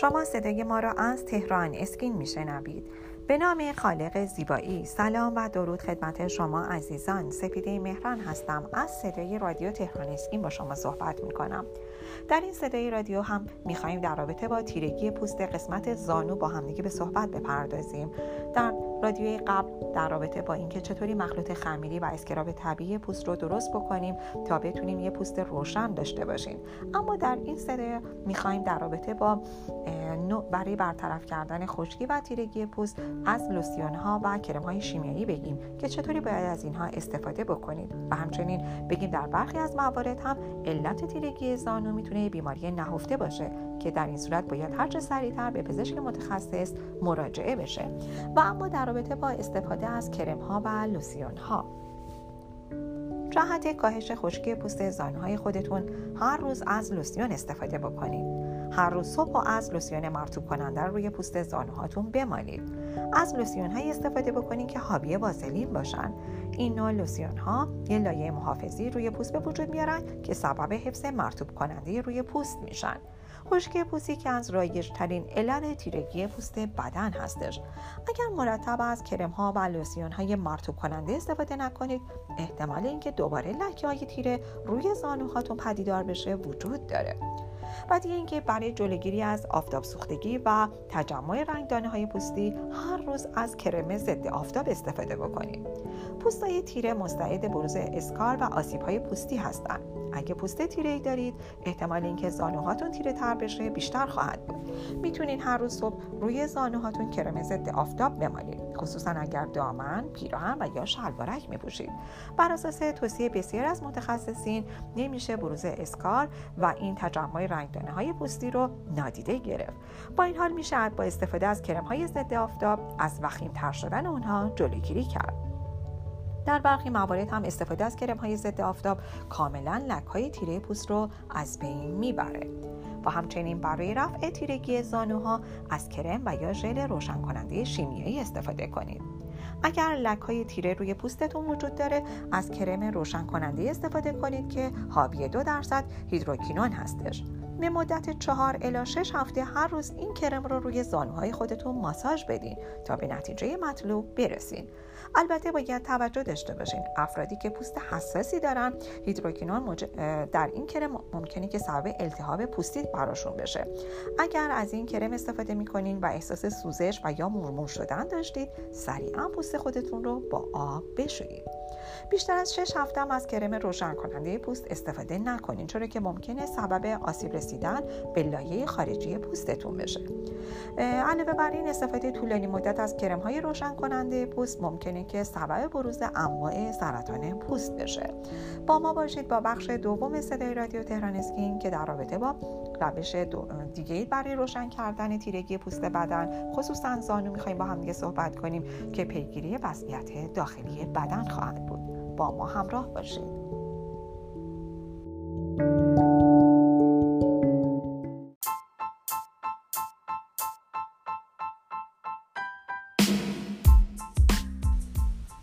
شما صدای ما را از تهران اسکین میشنوید. به نام خالق زیبایی. سلام و درود خدمت شما عزیزان. سپیده مهران هستم. از صدای رادیو تهران اسکین با شما صحبت می کنم در این صدای رادیو هم می‌خواهیم در رابطه با تیرگی پوست قسمت زانو با همدیگه به صحبت بپردازیم. در رادیوی قبل در رابطه با اینکه چطوری مخلوط خمیری و اسکراب طبیعی پوست رو درست بکنیم تا بتونیم یه پوست روشن داشته باشیم. اما در این صدای می‌خوایم در رابطه با برای برطرف کردن خشکی و تیرگی پوست از لوسیون ها و کرم های شیمیایی بگیم که چطوری باید از اینها استفاده بکنید. و همچنین بگیم در برخی از موارد هم علت تیرگی زانو می‌تونه بیماری نهفته باشه که در این صورت باید هرچه سریعتر به پزشک متخصص مراجعه بشه. و اما در رابطه با استفاده از کرم ها و لوسیون ها جهت کاهش خشکی پوست زانوهای خودتون. هر روز از لوسیون استفاده بکنید. هر روز صبح و از لوسیون مرطوب کننده روی پوست زانوهاتون بمالید. از لوسیون های استفاده بکنید که حاوی وازلین باشن. این نوع لوسیون ها یه لایه محافظی روی پوست به وجود میارن که سبب حفظ مرطوب کننده روی پوست میشن. خشکی پوستی که از رایج ترین علل تیرگی پوست بدن هستش. اگر مرتب از کرم ها و لوسیون های مرطوب کننده استفاده نکنید احتمال اینکه دوباره لکه های تیره روی زانوهاتون پدیدار بشه وجود داره. و دیگه اینکه برای جلوگیری از آفتاب سوختگی و تجمع رنگدانه های پوستی هر روز از کرم ضد آفتاب استفاده بکنید پوستای تیره مستعد بروز اسکار و آسیب های پوستی هستند. اگه پوست تیره ای دارید احتمال اینکه زانوهاتون تیره تر بشه بیشتر خواهد بود. می‌تونید هر روز صبح روی زانوهاتون کرم ضد آفتاب بمالید. خصوصا اگر دامن پیراهن و یا شلوارک میپوشید. بر اساس توصیه بسیار از متخصصین نمیشه بروز اسکار و این تجمع رنگدانه های پوستی رو نادیده گرفت. با این حال میشه با استفاده از کرم های ضد آفتاب از وخیم تر شدن اونها جلوگیری کرد. در برخی موارد هم استفاده از کرم های ضد آفتاب کاملا لک های تیره پوست رو از بین می‌بره. و همچنین برای رفع تیرگی زانوها از کرم و یا ژل روشن کننده شیمیایی استفاده کنید. اگر لک های تیره روی پوستتون وجود داره از کرم روشن کننده استفاده کنید که حاوی دو درصد هیدروکینون هستش. به مدت چهار الی 6 هفته هر روز این کرم رو روی زانوهای خودتون ماساژ بدین تا به نتیجه مطلوب برسین. البته باید توجه داشته باشین افرادی که پوست حساسی دارن هیدروکینون در این کرم ممکنه که سبب التهاب پوستی براشون بشه. اگر از این کرم استفاده می‌کنین و احساس سوزش و یا مورمور شدن داشتید سریعا پوست خودتون رو با آب بشویید. بیشتر از 6 هفته از کرم روشن کننده پوست استفاده نکنین چون که ممکنه سبب آسیب رسیدن به لایه خارجی پوستتون بشه. علاوه بر این استفاده طولانی مدت از کرم های روشن کننده پوست ممکنه که سبب بروز انواع سرطان پوست بشه. با ما باشید با بخش دوم صدای رادیو تهران اسکین که در رابطه با روش دیگه برای روشن کردن تیرگی پوست بدن خصوصا زانو می‌خوایم با هم صحبت کنیم که پیگیری وضعیت داخلی بدن خواهد بود. با ما همراه باشید.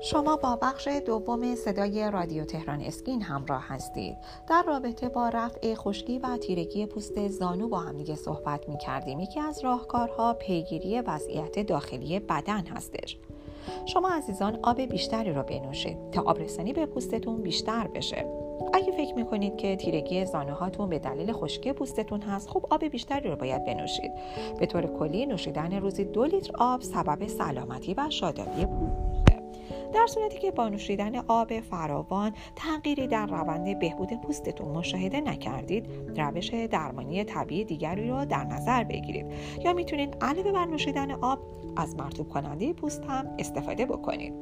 شما با بخش دوم صدای رادیو تهران اسکین همراه هستید. در رابطه با رفع خشکی و تیرگی پوست زانو با هم دیگه صحبت می کردیم یکی از راهکارها پیگیری وضعیت داخلی بدن هستش. شما عزیزان آب بیشتری رو بنوشید تا آبرسانی به پوستتون بیشتر بشه. اگه فکر می‌کنید که تیرگی زانوهاتون به دلیل خشکی پوستتون هست خب آب بیشتری رو باید بنوشید. به طور کلی نوشیدن روزی دو لیتر آب سبب سلامتی و شادابی پوست. در صورتی که با نوشیدن آب فراوان تغییری در روند بهبود پوستتون مشاهده نکردید روش درمانی طبیعی دیگری را در نظر بگیرید. یا می‌تونید علاوه بر نوشیدن آب از مرتوب کننده پوست هم استفاده بکنید.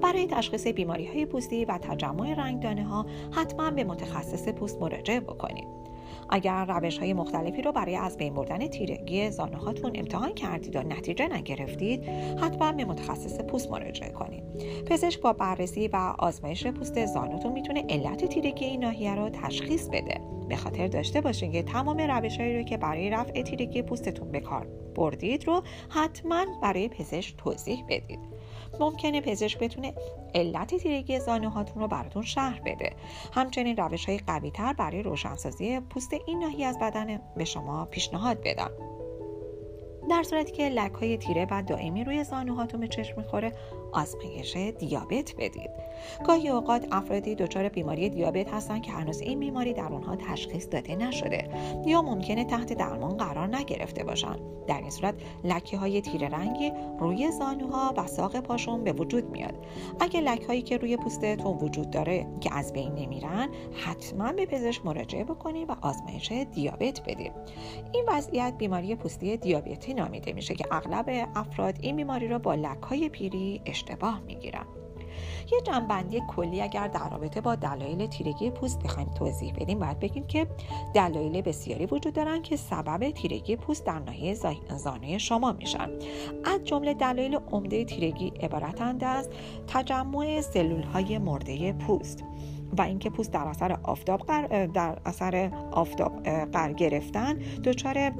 برای تشخیص بیماری های پوستی و تجمع رنگدانه ها حتما به متخصص پوست مراجعه بکنید. اگر روش های مختلفی رو برای از بین بردن تیرگی زانو هاتون امتحان کردید و نتیجه نگرفتید حتما به متخصص پوست مراجعه کنید. پزشک با بررسی و آزمایش پوست زانوتون می‌تونه علت تیرگی این ناحیه رو تشخیص بده. به خاطر داشته باشین که تمام روشهایی رو که برای رفع تیرگی پوستتون به کار بردید رو حتما برای پزشک توضیح بدید. ممکنه پزشک بتونه علت تیرگی زانوهاتون رو براتون شهر بده. همچنین روش های قوی تر برای روشنسازی پوست این ناحیه از بدن به شما پیشنهاد بدن در صورتی که لک های تیره و دائمی روی زانوهاتون به چشم می‌خوره آزمایش دیابت بدید. گاهی اوقات افرادی دچار بیماری دیابت هستند که هنوز این بیماری در اونها تشخیص داده نشده یا ممکنه تحت درمان قرار نگرفته باشند. در این صورت لکه های تیره رنگی روی زانوها و ساق پاشون به وجود میاد. اگه لکه هایی که روی پوستتون وجود داره که از بین نمیرن حتما به پزشک مراجعه بکنید و آزمایش دیابت بدید. این وضعیت بیماری پوستی دیابتی نامیده میشه که اغلب افراد این بیماری را با لک های پیری اشتباه می‌گیرن یه جنبندی کلی اگر در رابطه با دلایل تیرگی پوست بخوایم توضیح بدیم باید بگیم که دلایل بسیاری وجود دارن که سبب تیرگی پوست در ناحیه زانوی شما میشن. از جمله دلایل عمده تیرگی عبارتند از تجمع سلول های مرده پوست و اینکه پوست در اثر آفتاب در اثر آفتاب قرار گرفتن دچار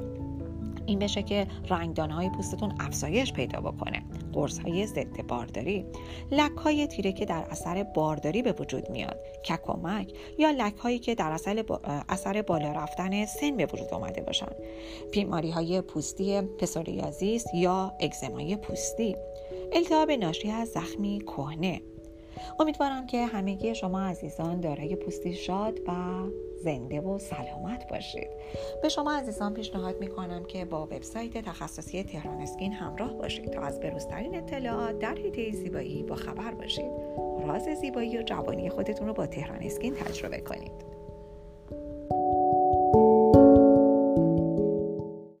این بشه که رنگدانه های پوستتون افزایش پیدا بکنه. قرص های ضد بارداری لک های تیره که در اثر بارداری به وجود میاد ککمک یا لک هایی که در اثر, اثر بالا رفتن سن به وجود آمده باشن. بیماری های پوستی پسوریازیس یا اگزمای پوستی. التهاب ناشی از زخمی کهنه. امیدوارم که همگی شما عزیزان دارای پوستی شاد و زنده و سلامت باشید. به شما عزیزان پیشنهاد می‌کنم که با وبسایت تخصصی تهران اسکین همراه باشید تا از بروزترین اطلاعات در حیطه زیبایی با خبر باشید. راز زیبایی و جوانی خودتون رو با تهران اسکین تجربه کنید.